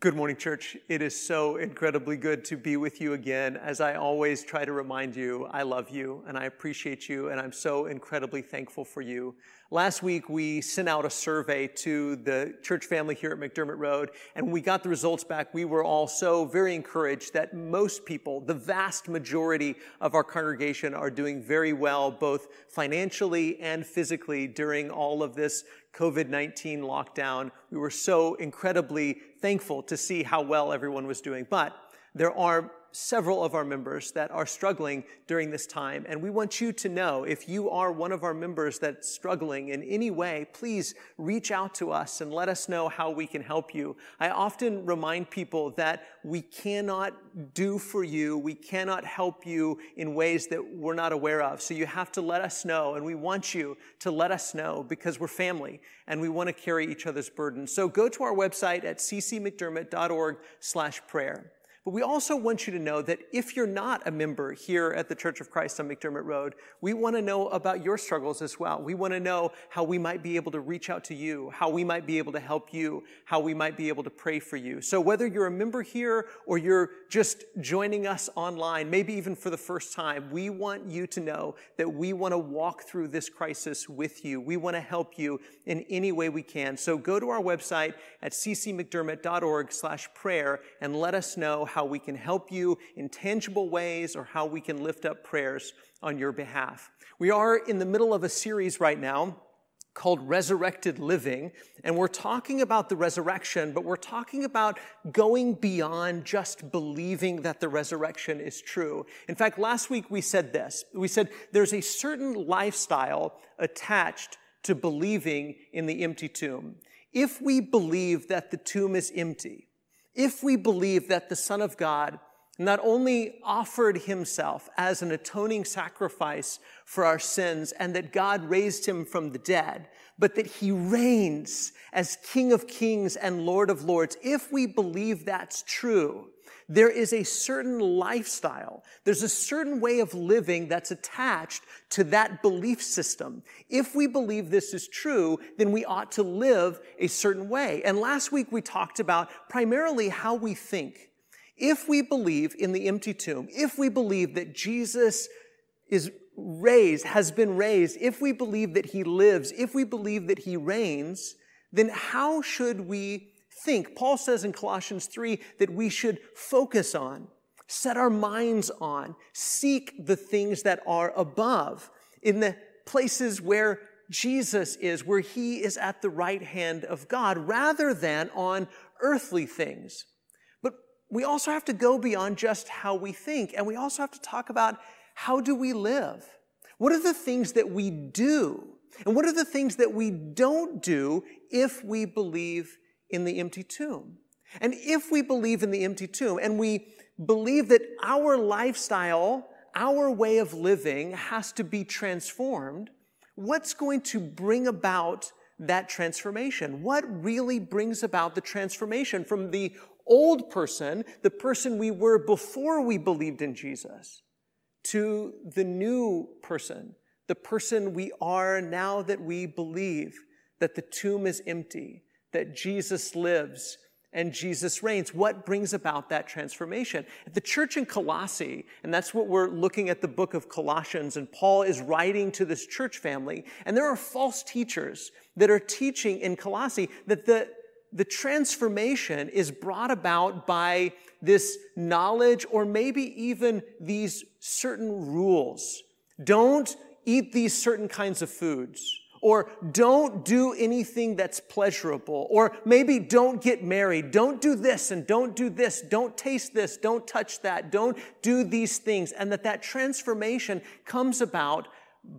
Good morning, church. It is so incredibly good to be with you again. As I always try to remind you, I love you and I appreciate you, and I'm so incredibly thankful for you. Last week, we sent out a survey to the church family here at McDermott Road, and we got the results back. We were all so very encouraged that most people, the vast majority of our congregation, are doing very well, both financially and physically during all of this COVID 19 lockdown. We were so incredibly thankful to see how well everyone was doing. But there are several of our members that are struggling during this time. And we want you to know if you are one of our members that's struggling in any way, please reach out to us and let us know how we can help you. I often remind people that we cannot do for you, we cannot help you in ways that we're not aware of. So you have to let us know, and we want you to let us know because we're family and we want to carry each other's burdens. So go to our website at ccmcdermott.org slash prayer. But we also want you to know that if you're not a member here at the Church of Christ on McDermott Road, we want to know about your struggles as well. We want to know how we might be able to reach out to you, how we might be able to help you, how we might be able to pray for you. So whether you're a member here or you're just joining us online, maybe even for the first time, we want you to know that we want to walk through this crisis with you. We want to help you in any way we can. So go to our website at ccmcdermott.org slash prayer and let us know how we can help you in tangible ways or how we can lift up prayers on your behalf. We are in the middle of a series right now called Resurrected Living, and we're talking about the resurrection, but we're talking about going beyond just believing that the resurrection is true. In fact, last week we said this. We said there's a certain lifestyle attached to believing in the empty tomb. If we believe that the tomb is empty, if we believe that the Son of God not only offered himself as an atoning sacrifice for our sins and that God raised him from the dead, but that he reigns as King of kings and Lord of lords, if we believe that's true, there is a certain lifestyle, there's a certain way of living that's attached to that belief system. If we believe this is true, then we ought to live a certain way. And last week we talked about primarily how we think. If we believe in the empty tomb, if we believe that Jesus is raised, has been raised, if we believe that he lives, if we believe that he reigns, then how should we think. Paul says in Colossians 3 that we should focus on, set our minds on, seek the things that are above, in the places where Jesus is, where he is at the right hand of God, rather than on earthly things. But we also have to go beyond just how we think, and we also have to talk about how do we live? What are the things that we do? And what are the things that we don't do if we believe in the empty tomb. And if we believe in the empty tomb and we believe that our lifestyle, our way of living has to be transformed, what's going to bring about that transformation? What really brings about the transformation from the old person, the person we were before we believed in Jesus, to the new person, the person we are now that we believe that the tomb is empty, that Jesus lives and Jesus reigns. What brings about that transformation? The church in Colossae, and that's what we're looking at the book of Colossians, and Paul is writing to this church family, and there are false teachers that are teaching in Colossae that the, the transformation is brought about by this knowledge or maybe even these certain rules. Don't eat these certain kinds of foods or don't do anything that's pleasurable, or maybe don't get married, don't do this and don't do this, don't taste this, don't touch that, don't do these things, and that that transformation comes about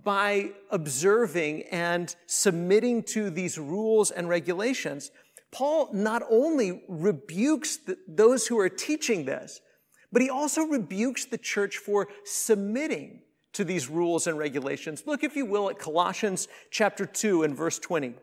by observing and submitting to these rules and regulations. Paul not only rebukes the, those who are teaching this, but he also rebukes the church for submitting to these rules and regulations. Look, if you will, at Colossians chapter 2 and verse 20.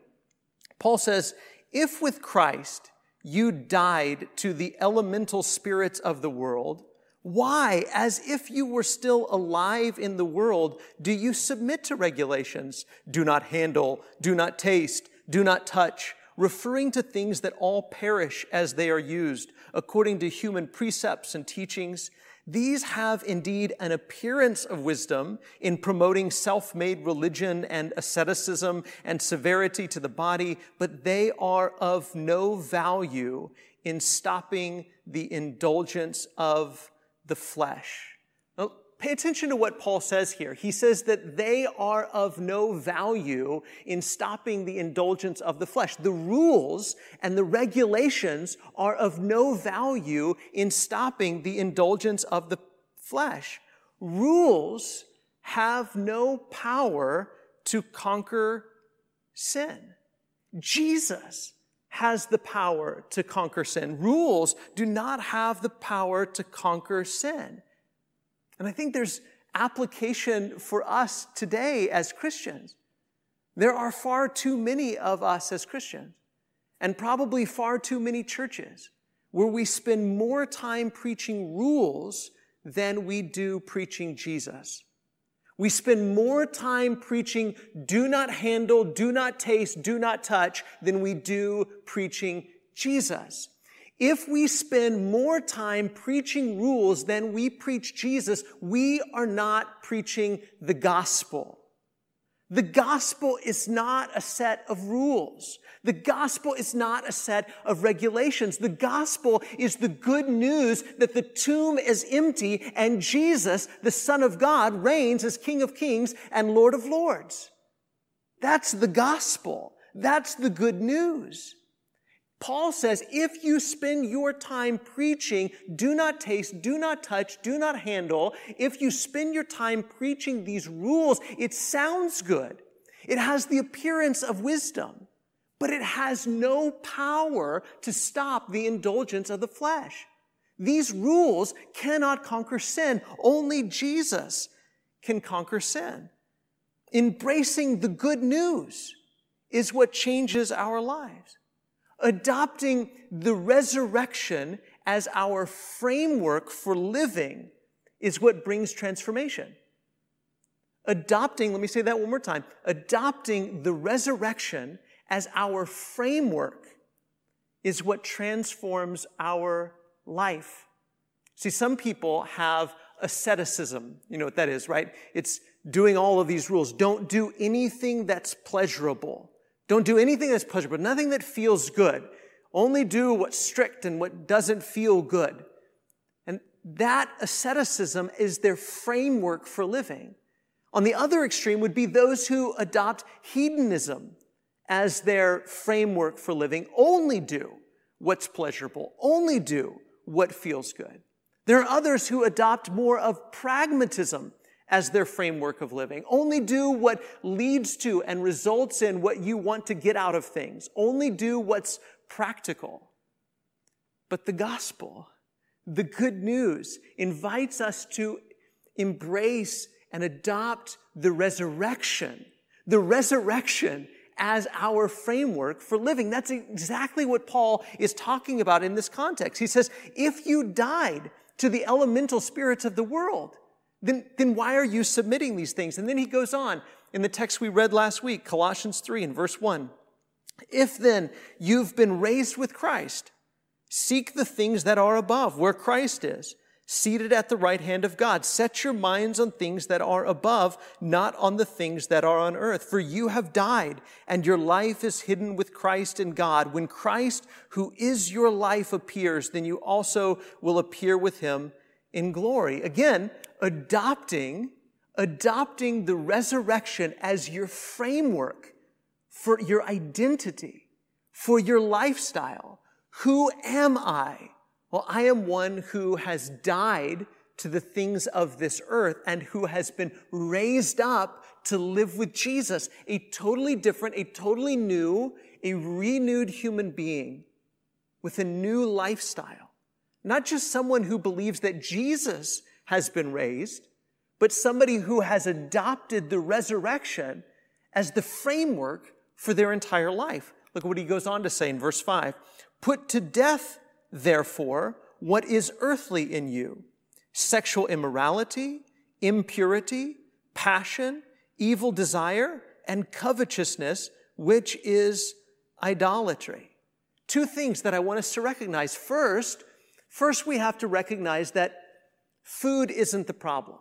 Paul says, If with Christ you died to the elemental spirits of the world, why, as if you were still alive in the world, do you submit to regulations? Do not handle, do not taste, do not touch, referring to things that all perish as they are used, according to human precepts and teachings. These have indeed an appearance of wisdom in promoting self-made religion and asceticism and severity to the body, but they are of no value in stopping the indulgence of the flesh. Oh, Pay attention to what Paul says here. He says that they are of no value in stopping the indulgence of the flesh. The rules and the regulations are of no value in stopping the indulgence of the flesh. Rules have no power to conquer sin. Jesus has the power to conquer sin. Rules do not have the power to conquer sin. And I think there's application for us today as Christians. There are far too many of us as Christians, and probably far too many churches, where we spend more time preaching rules than we do preaching Jesus. We spend more time preaching do not handle, do not taste, do not touch than we do preaching Jesus. If we spend more time preaching rules than we preach Jesus, we are not preaching the gospel. The gospel is not a set of rules. The gospel is not a set of regulations. The gospel is the good news that the tomb is empty and Jesus, the Son of God, reigns as King of Kings and Lord of Lords. That's the gospel. That's the good news. Paul says, if you spend your time preaching, do not taste, do not touch, do not handle, if you spend your time preaching these rules, it sounds good. It has the appearance of wisdom, but it has no power to stop the indulgence of the flesh. These rules cannot conquer sin. Only Jesus can conquer sin. Embracing the good news is what changes our lives adopting the resurrection as our framework for living is what brings transformation. Adopting, let me say that one more time, adopting the resurrection as our framework is what transforms our life. See, some people have asceticism. You know what that is, right? It's doing all of these rules. Don't do anything that's pleasurable. Don't do anything that's pleasurable, nothing that feels good. Only do what's strict and what doesn't feel good. And that asceticism is their framework for living. On the other extreme would be those who adopt hedonism as their framework for living. Only do what's pleasurable. Only do what feels good. There are others who adopt more of pragmatism as their framework of living. Only do what leads to and results in what you want to get out of things. Only do what's practical. But the gospel, the good news, invites us to embrace and adopt the resurrection. The resurrection as our framework for living. That's exactly what Paul is talking about in this context. He says, if you died to the elemental spirits of the world, then, then why are you submitting these things? And then he goes on in the text we read last week, Colossians 3 and verse 1. If then you've been raised with Christ, seek the things that are above, where Christ is, seated at the right hand of God. Set your minds on things that are above, not on the things that are on earth. For you have died, and your life is hidden with Christ in God. When Christ, who is your life, appears, then you also will appear with him in glory. Again, adopting, adopting the resurrection as your framework for your identity, for your lifestyle. Who am I? Well, I am one who has died to the things of this earth and who has been raised up to live with Jesus, a totally different, a totally new, a renewed human being with a new lifestyle. Not just someone who believes that Jesus has been raised, but somebody who has adopted the resurrection as the framework for their entire life. Look what he goes on to say in verse 5 Put to death, therefore, what is earthly in you sexual immorality, impurity, passion, evil desire, and covetousness, which is idolatry. Two things that I want us to recognize. First, first we have to recognize that food isn't the problem.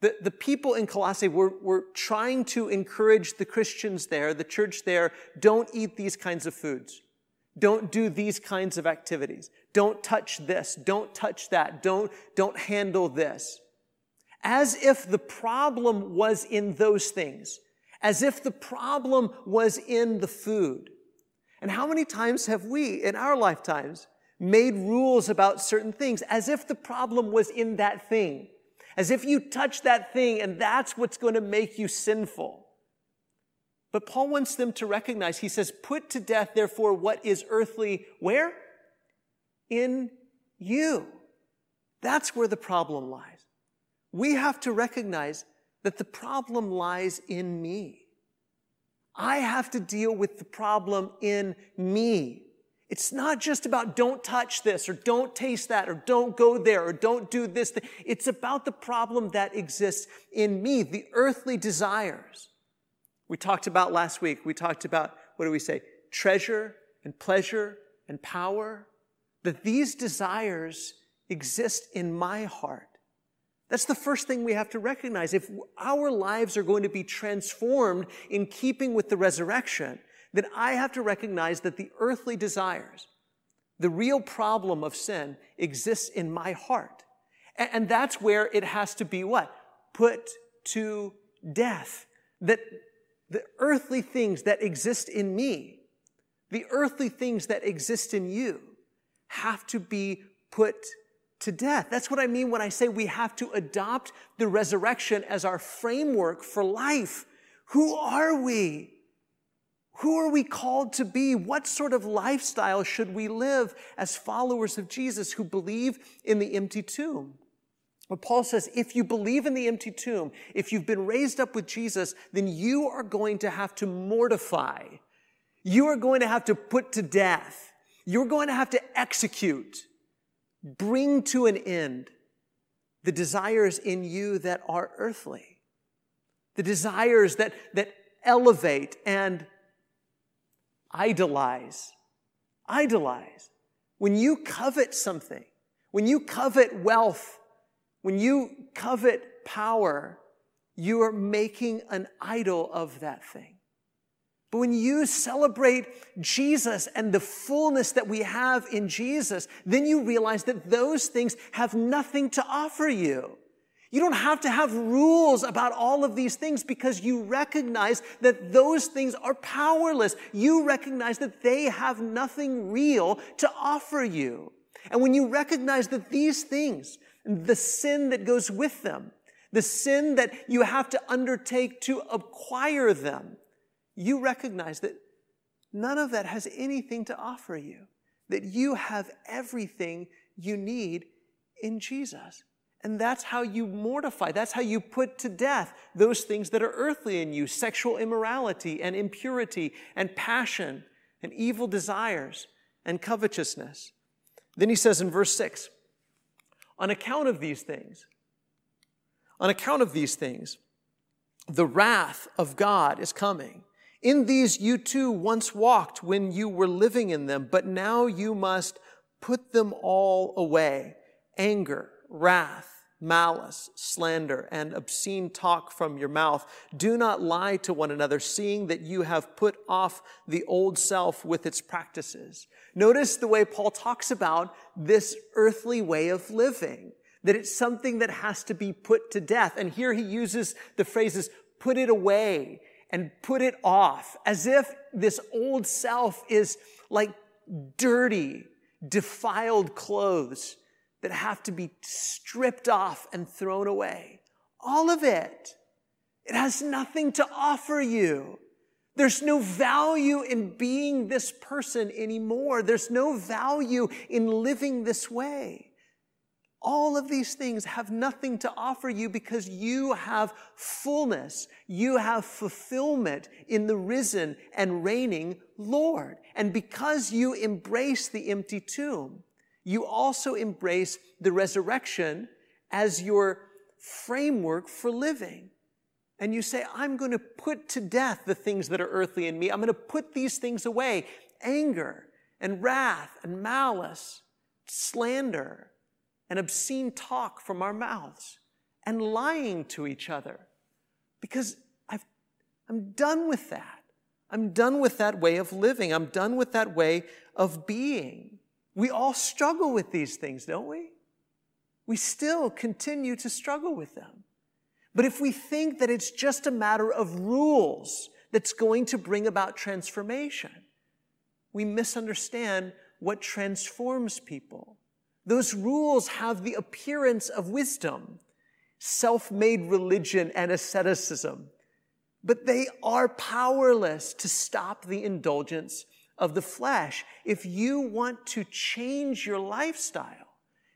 The, the people in Colossae were, were trying to encourage the Christians there, the church there, don't eat these kinds of foods. Don't do these kinds of activities. Don't touch this. Don't touch that. Don't, don't handle this. As if the problem was in those things. As if the problem was in the food. And how many times have we, in our lifetimes, made rules about certain things as if the problem was in that thing? As if you touch that thing and that's what's going to make you sinful. But Paul wants them to recognize, he says, put to death, therefore, what is earthly, where? In you. That's where the problem lies. We have to recognize that the problem lies in me. I have to deal with the problem in me. It's not just about don't touch this or don't taste that or don't go there or don't do this. It's about the problem that exists in me, the earthly desires. We talked about last week, we talked about, what do we say? Treasure and pleasure and power. That these desires exist in my heart. That's the first thing we have to recognize. If our lives are going to be transformed in keeping with the resurrection, then I have to recognize that the earthly desires, the real problem of sin, exists in my heart. And that's where it has to be what? Put to death. That the earthly things that exist in me, the earthly things that exist in you, have to be put to death. That's what I mean when I say we have to adopt the resurrection as our framework for life. Who are we? Who are we called to be? What sort of lifestyle should we live as followers of Jesus who believe in the empty tomb? But Paul says, if you believe in the empty tomb, if you've been raised up with Jesus, then you are going to have to mortify. You are going to have to put to death. You're going to have to execute, bring to an end the desires in you that are earthly, the desires that, that elevate and idolize. Idolize. When you covet something, when you covet wealth, when you covet power, you are making an idol of that thing. But when you celebrate Jesus and the fullness that we have in Jesus, then you realize that those things have nothing to offer you. You don't have to have rules about all of these things because you recognize that those things are powerless. You recognize that they have nothing real to offer you. And when you recognize that these things, the sin that goes with them, the sin that you have to undertake to acquire them, you recognize that none of that has anything to offer you, that you have everything you need in Jesus. And that's how you mortify, that's how you put to death those things that are earthly in you sexual immorality and impurity and passion and evil desires and covetousness. Then he says in verse 6 on account of these things, on account of these things, the wrath of God is coming. In these you too once walked when you were living in them, but now you must put them all away anger, wrath, malice, slander, and obscene talk from your mouth. Do not lie to one another, seeing that you have put off the old self with its practices. Notice the way Paul talks about this earthly way of living, that it's something that has to be put to death. And here he uses the phrases, put it away and put it off, as if this old self is like dirty, defiled clothes that have to be stripped off and thrown away. All of it. It has nothing to offer you. There's no value in being this person anymore. There's no value in living this way. All of these things have nothing to offer you because you have fullness. You have fulfillment in the risen and reigning Lord. And because you embrace the empty tomb, you also embrace the resurrection as your framework for living. and you say, I'm going to put to death the things that are earthly in me. I'm going to put these things away anger and wrath and malice, slander and obscene talk from our mouths, and lying to each other. Because I've, I'm done with that. I'm done with that way of living. I'm done with that way of being. We all struggle with these things, don't we? We still continue to struggle with them. But if we think that it's just a matter of rules that's going to bring about transformation, we misunderstand what transforms people. Those rules have the appearance of wisdom, self made religion, and asceticism, but they are powerless to stop the indulgence of the flesh. If you want to change your lifestyle,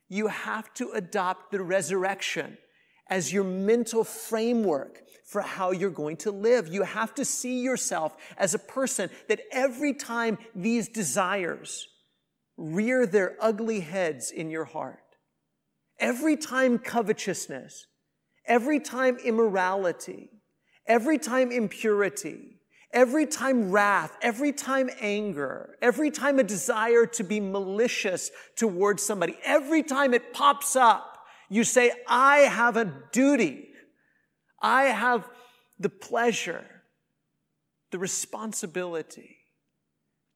you have to adopt the resurrection as your mental framework for how you're going to live. You have to see yourself as a person that every time these desires rear their ugly heads in your heart, every time covetousness, every time immorality, every time impurity, every time wrath, every time anger, every time a desire to be malicious towards somebody, every time it pops up, you say, I have a duty. I have the pleasure, the responsibility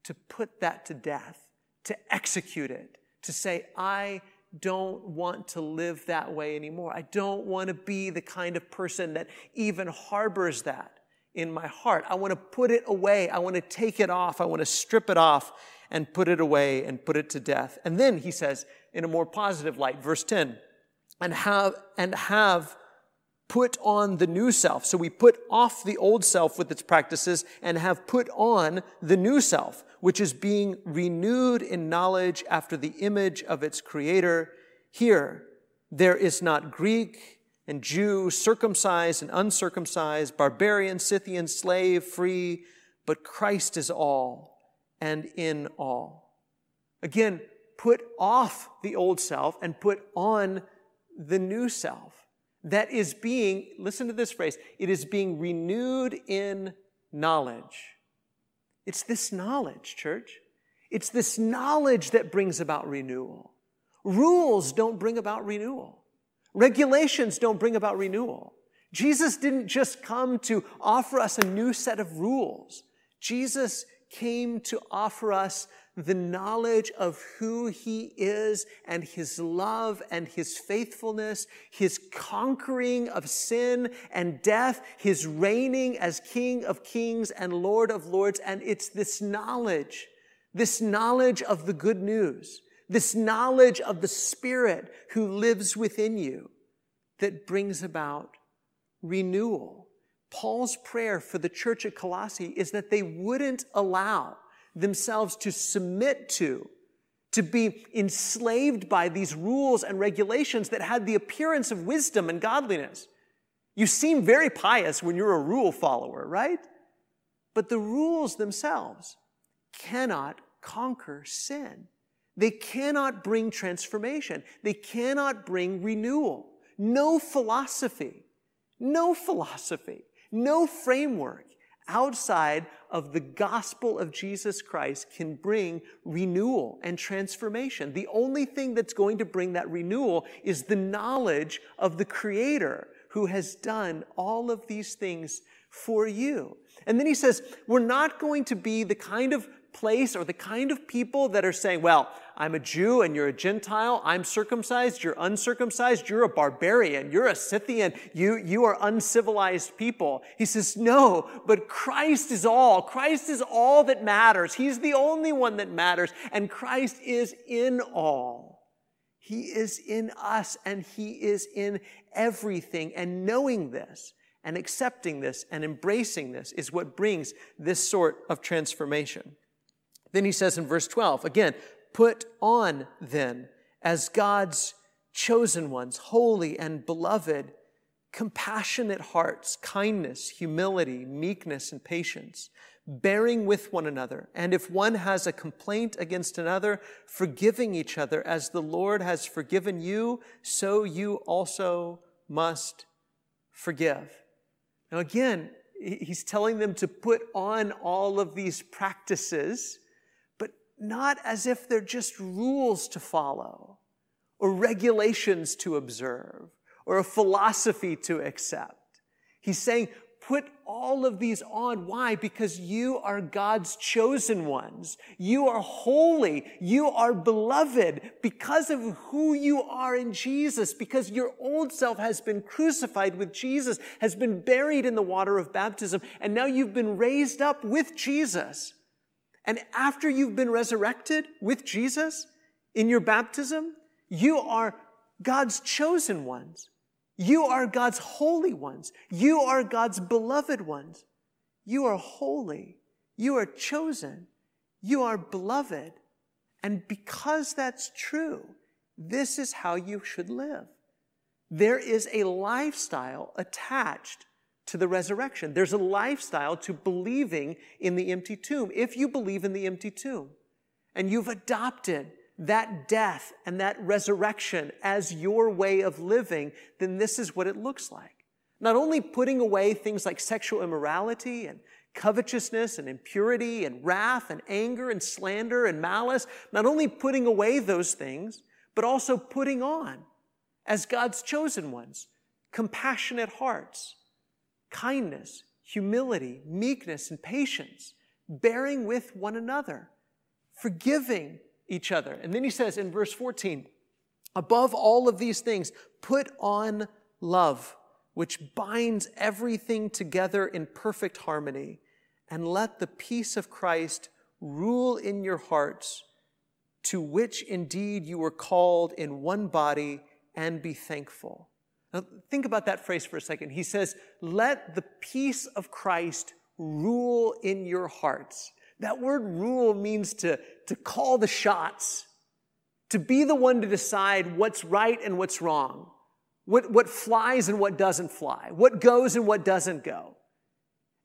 to put that to death, to execute it, to say, I don't want to live that way anymore. I don't want to be the kind of person that even harbors that in my heart. I want to put it away. I want to take it off. I want to strip it off and put it away and put it to death. And then he says, in a more positive light, verse 10, and have, and have put on the new self. So we put off the old self with its practices and have put on the new self, which is being renewed in knowledge after the image of its creator. Here, there is not Greek and Jew, circumcised and uncircumcised, barbarian, Scythian, slave, free, but Christ is all and in all. Again, put off the old self and put on the new self that is being, listen to this phrase, it is being renewed in knowledge. It's this knowledge, church. It's this knowledge that brings about renewal. Rules don't bring about renewal. Regulations don't bring about renewal. Jesus didn't just come to offer us a new set of rules. Jesus came to offer us the knowledge of who he is and his love and his faithfulness, his conquering of sin and death, his reigning as King of kings and Lord of lords. And it's this knowledge, this knowledge of the good news, this knowledge of the Spirit who lives within you that brings about renewal. Paul's prayer for the church at Colossae is that they wouldn't allow themselves to submit to, to be enslaved by these rules and regulations that had the appearance of wisdom and godliness. You seem very pious when you're a rule follower, right? But the rules themselves cannot conquer sin. They cannot bring transformation. They cannot bring renewal. No philosophy, no philosophy, no framework outside of the gospel of Jesus Christ can bring renewal and transformation. The only thing that's going to bring that renewal is the knowledge of the Creator who has done all of these things for you. And then he says, we're not going to be the kind of place or the kind of people that are saying, well, I'm a Jew and you're a Gentile. I'm circumcised. You're uncircumcised. You're a barbarian. You're a Scythian. You, you are uncivilized people. He says, no, but Christ is all. Christ is all that matters. He's the only one that matters. And Christ is in all. He is in us and he is in everything. And knowing this and accepting this and embracing this is what brings this sort of transformation. Then he says in verse 12, again, Put on then, as God's chosen ones, holy and beloved, compassionate hearts, kindness, humility, meekness, and patience, bearing with one another. And if one has a complaint against another, forgiving each other, as the Lord has forgiven you, so you also must forgive. Now, again, he's telling them to put on all of these practices, not as if they're just rules to follow or regulations to observe or a philosophy to accept. He's saying, put all of these on. Why? Because you are God's chosen ones. You are holy. You are beloved because of who you are in Jesus, because your old self has been crucified with Jesus, has been buried in the water of baptism, and now you've been raised up with Jesus. And after you've been resurrected with Jesus in your baptism, you are God's chosen ones. You are God's holy ones. You are God's beloved ones. You are holy. You are chosen. You are beloved. And because that's true, this is how you should live. There is a lifestyle attached to the resurrection. There's a lifestyle to believing in the empty tomb. If you believe in the empty tomb and you've adopted that death and that resurrection as your way of living, then this is what it looks like. Not only putting away things like sexual immorality and covetousness and impurity and wrath and anger and slander and malice, not only putting away those things, but also putting on, as God's chosen ones, compassionate hearts, kindness, humility, meekness, and patience, bearing with one another, forgiving each other. And then he says in verse 14, above all of these things, put on love, which binds everything together in perfect harmony, and let the peace of Christ rule in your hearts, to which indeed you were called in one body, and be thankful. Now, think about that phrase for a second. He says, Let the peace of Christ rule in your hearts. That word rule means to, to call the shots, to be the one to decide what's right and what's wrong, what, what flies and what doesn't fly, what goes and what doesn't go.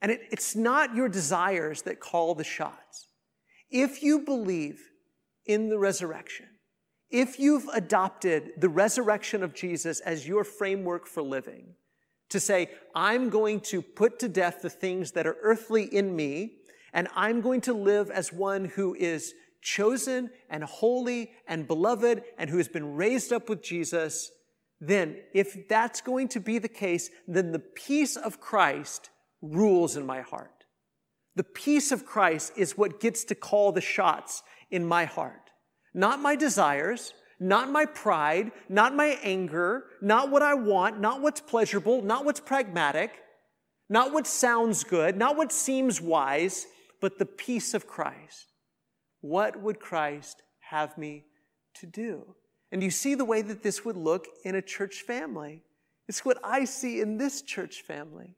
And it, it's not your desires that call the shots. If you believe in the resurrection, if you've adopted the resurrection of Jesus as your framework for living, to say, I'm going to put to death the things that are earthly in me and I'm going to live as one who is chosen and holy and beloved and who has been raised up with Jesus, then if that's going to be the case, then the peace of Christ rules in my heart. The peace of Christ is what gets to call the shots in my heart. Not my desires, not my pride, not my anger, not what I want, not what's pleasurable, not what's pragmatic, not what sounds good, not what seems wise, but the peace of Christ. What would Christ have me to do? And you see the way that this would look in a church family. It's what I see in this church family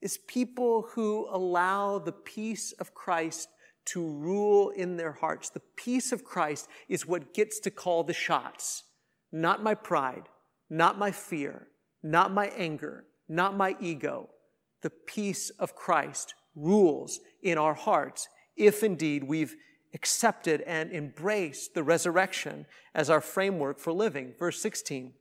is people who allow the peace of Christ to rule in their hearts. The peace of Christ is what gets to call the shots. Not my pride, not my fear, not my anger, not my ego. The peace of Christ rules in our hearts if indeed we've accepted and embraced the resurrection as our framework for living. Verse 16.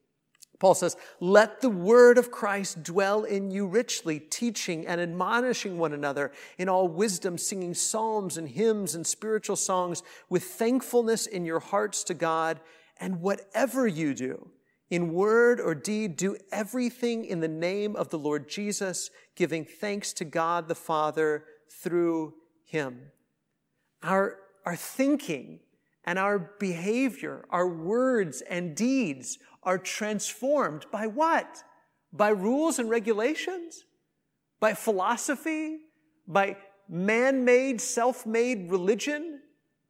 Paul says, Let the word of Christ dwell in you richly, teaching and admonishing one another in all wisdom, singing psalms and hymns and spiritual songs with thankfulness in your hearts to God. And whatever you do, in word or deed, do everything in the name of the Lord Jesus, giving thanks to God the Father through him. Our, our thinking and our behavior, our words and deeds are transformed by what? By rules and regulations? By philosophy? By man made, self made religion?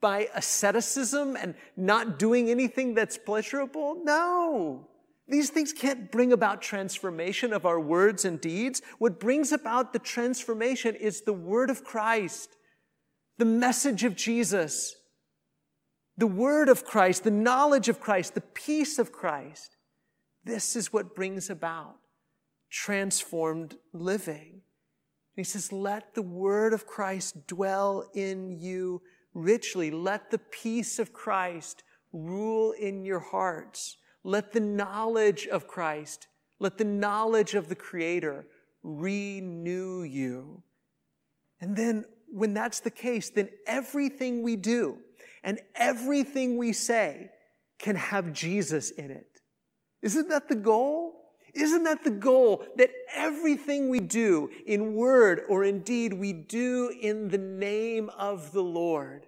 By asceticism and not doing anything that's pleasurable? No. These things can't bring about transformation of our words and deeds. What brings about the transformation is the word of Christ, the message of Jesus, the word of Christ, the knowledge of Christ, the peace of Christ. This is what brings about transformed living. He says, Let the word of Christ dwell in you richly. Let the peace of Christ rule in your hearts. Let the knowledge of Christ, let the knowledge of the Creator renew you. And then when that's the case, then everything we do and everything we say can have Jesus in it. Isn't that the goal? Isn't that the goal? That everything we do in word or in deed, we do in the name of the Lord.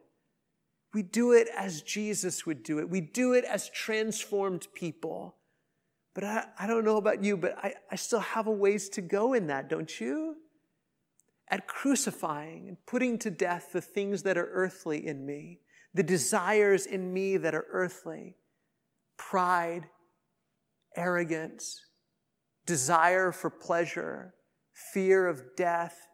We do it as Jesus would do it. We do it as transformed people. But I, I don't know about you, but I, I still have a ways to go in that, don't you? At crucifying and putting to death the things that are earthly in me, the desires in me that are earthly, pride, arrogance, desire for pleasure, fear of death,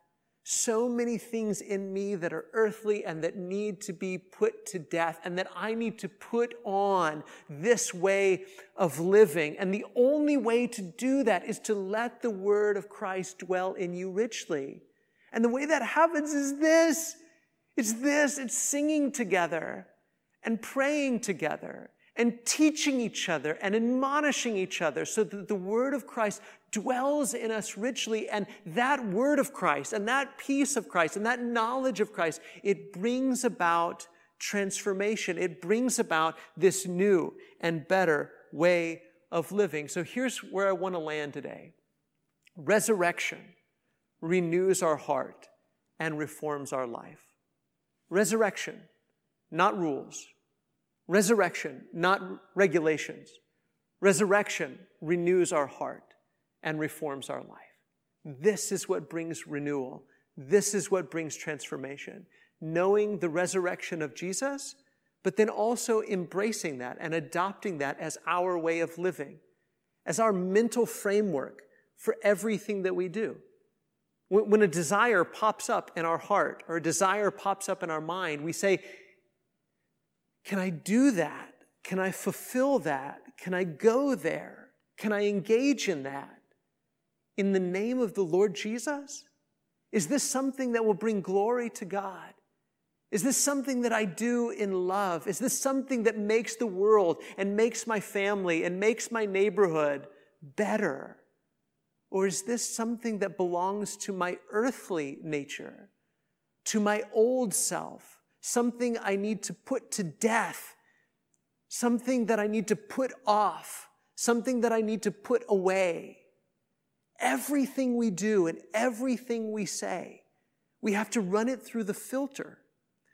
so many things in me that are earthly and that need to be put to death and that I need to put on this way of living. And the only way to do that is to let the word of Christ dwell in you richly. And the way that happens is this. It's this. It's singing together and praying together and teaching each other and admonishing each other so that the word of Christ dwells in us richly. And that word of Christ and that peace of Christ and that knowledge of Christ, it brings about transformation. It brings about this new and better way of living. So here's where I want to land today. Resurrection renews our heart and reforms our life. Resurrection, not rules. Resurrection, not regulations. Resurrection renews our heart and reforms our life. This is what brings renewal. This is what brings transformation. Knowing the resurrection of Jesus, but then also embracing that and adopting that as our way of living, as our mental framework for everything that we do. When a desire pops up in our heart or a desire pops up in our mind, we say, can I do that? Can I fulfill that? Can I go there? Can I engage in that? In the name of the Lord Jesus? Is this something that will bring glory to God? Is this something that I do in love? Is this something that makes the world and makes my family and makes my neighborhood better? Or is this something that belongs to my earthly nature, to my old self, something I need to put to death, something that I need to put off, something that I need to put away. Everything we do and everything we say, we have to run it through the filter.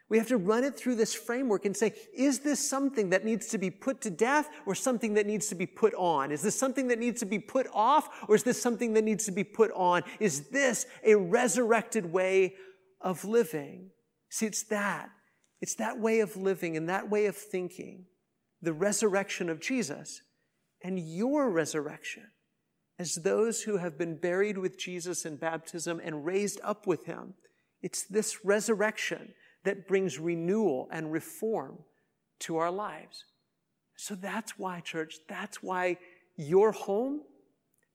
We have to run it through this framework and say, is this something that needs to be put to death or something that needs to be put on? Is this something that needs to be put off or is this something that needs to be put on? Is this a resurrected way of living? See, it's that. It's that way of living and that way of thinking, the resurrection of Jesus and your resurrection as those who have been buried with Jesus in baptism and raised up with him. It's this resurrection that brings renewal and reform to our lives. So that's why, church, that's why your home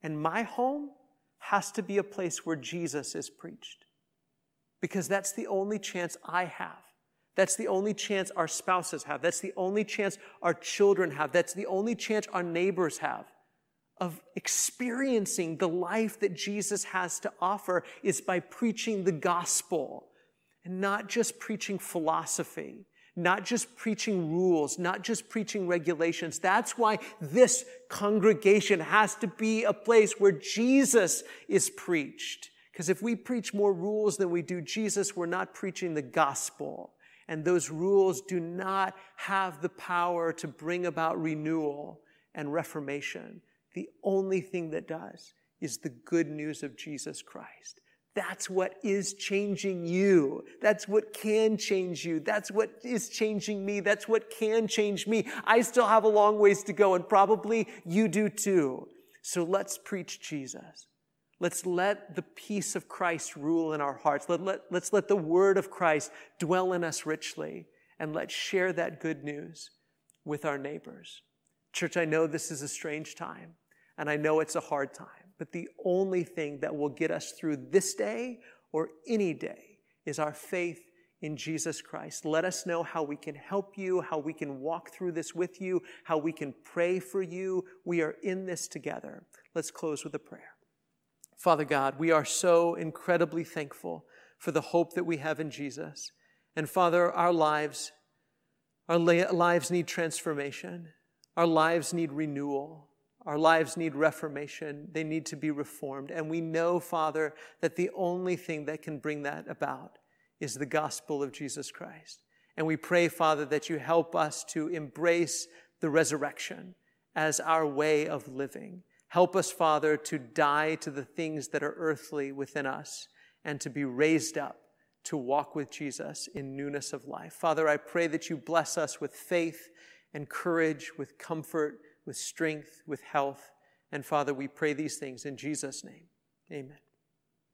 and my home has to be a place where Jesus is preached. Because that's the only chance I have that's the only chance our spouses have. That's the only chance our children have. That's the only chance our neighbors have of experiencing the life that Jesus has to offer is by preaching the gospel and not just preaching philosophy, not just preaching rules, not just preaching regulations. That's why this congregation has to be a place where Jesus is preached. Because if we preach more rules than we do Jesus, we're not preaching the gospel and those rules do not have the power to bring about renewal and reformation. The only thing that does is the good news of Jesus Christ. That's what is changing you. That's what can change you. That's what is changing me. That's what can change me. I still have a long ways to go, and probably you do too. So let's preach Jesus. Let's let the peace of Christ rule in our hearts. Let, let, let's let the word of Christ dwell in us richly, and let's share that good news with our neighbors. Church, I know this is a strange time, and I know it's a hard time, but the only thing that will get us through this day or any day is our faith in Jesus Christ. Let us know how we can help you, how we can walk through this with you, how we can pray for you. We are in this together. Let's close with a prayer. Father God, we are so incredibly thankful for the hope that we have in Jesus. And Father, our lives, our lives need transformation. Our lives need renewal. Our lives need reformation. They need to be reformed. And we know, Father, that the only thing that can bring that about is the gospel of Jesus Christ. And we pray, Father, that you help us to embrace the resurrection as our way of living. Help us, Father, to die to the things that are earthly within us and to be raised up to walk with Jesus in newness of life. Father, I pray that you bless us with faith and courage, with comfort, with strength, with health. And Father, we pray these things in Jesus' name. Amen.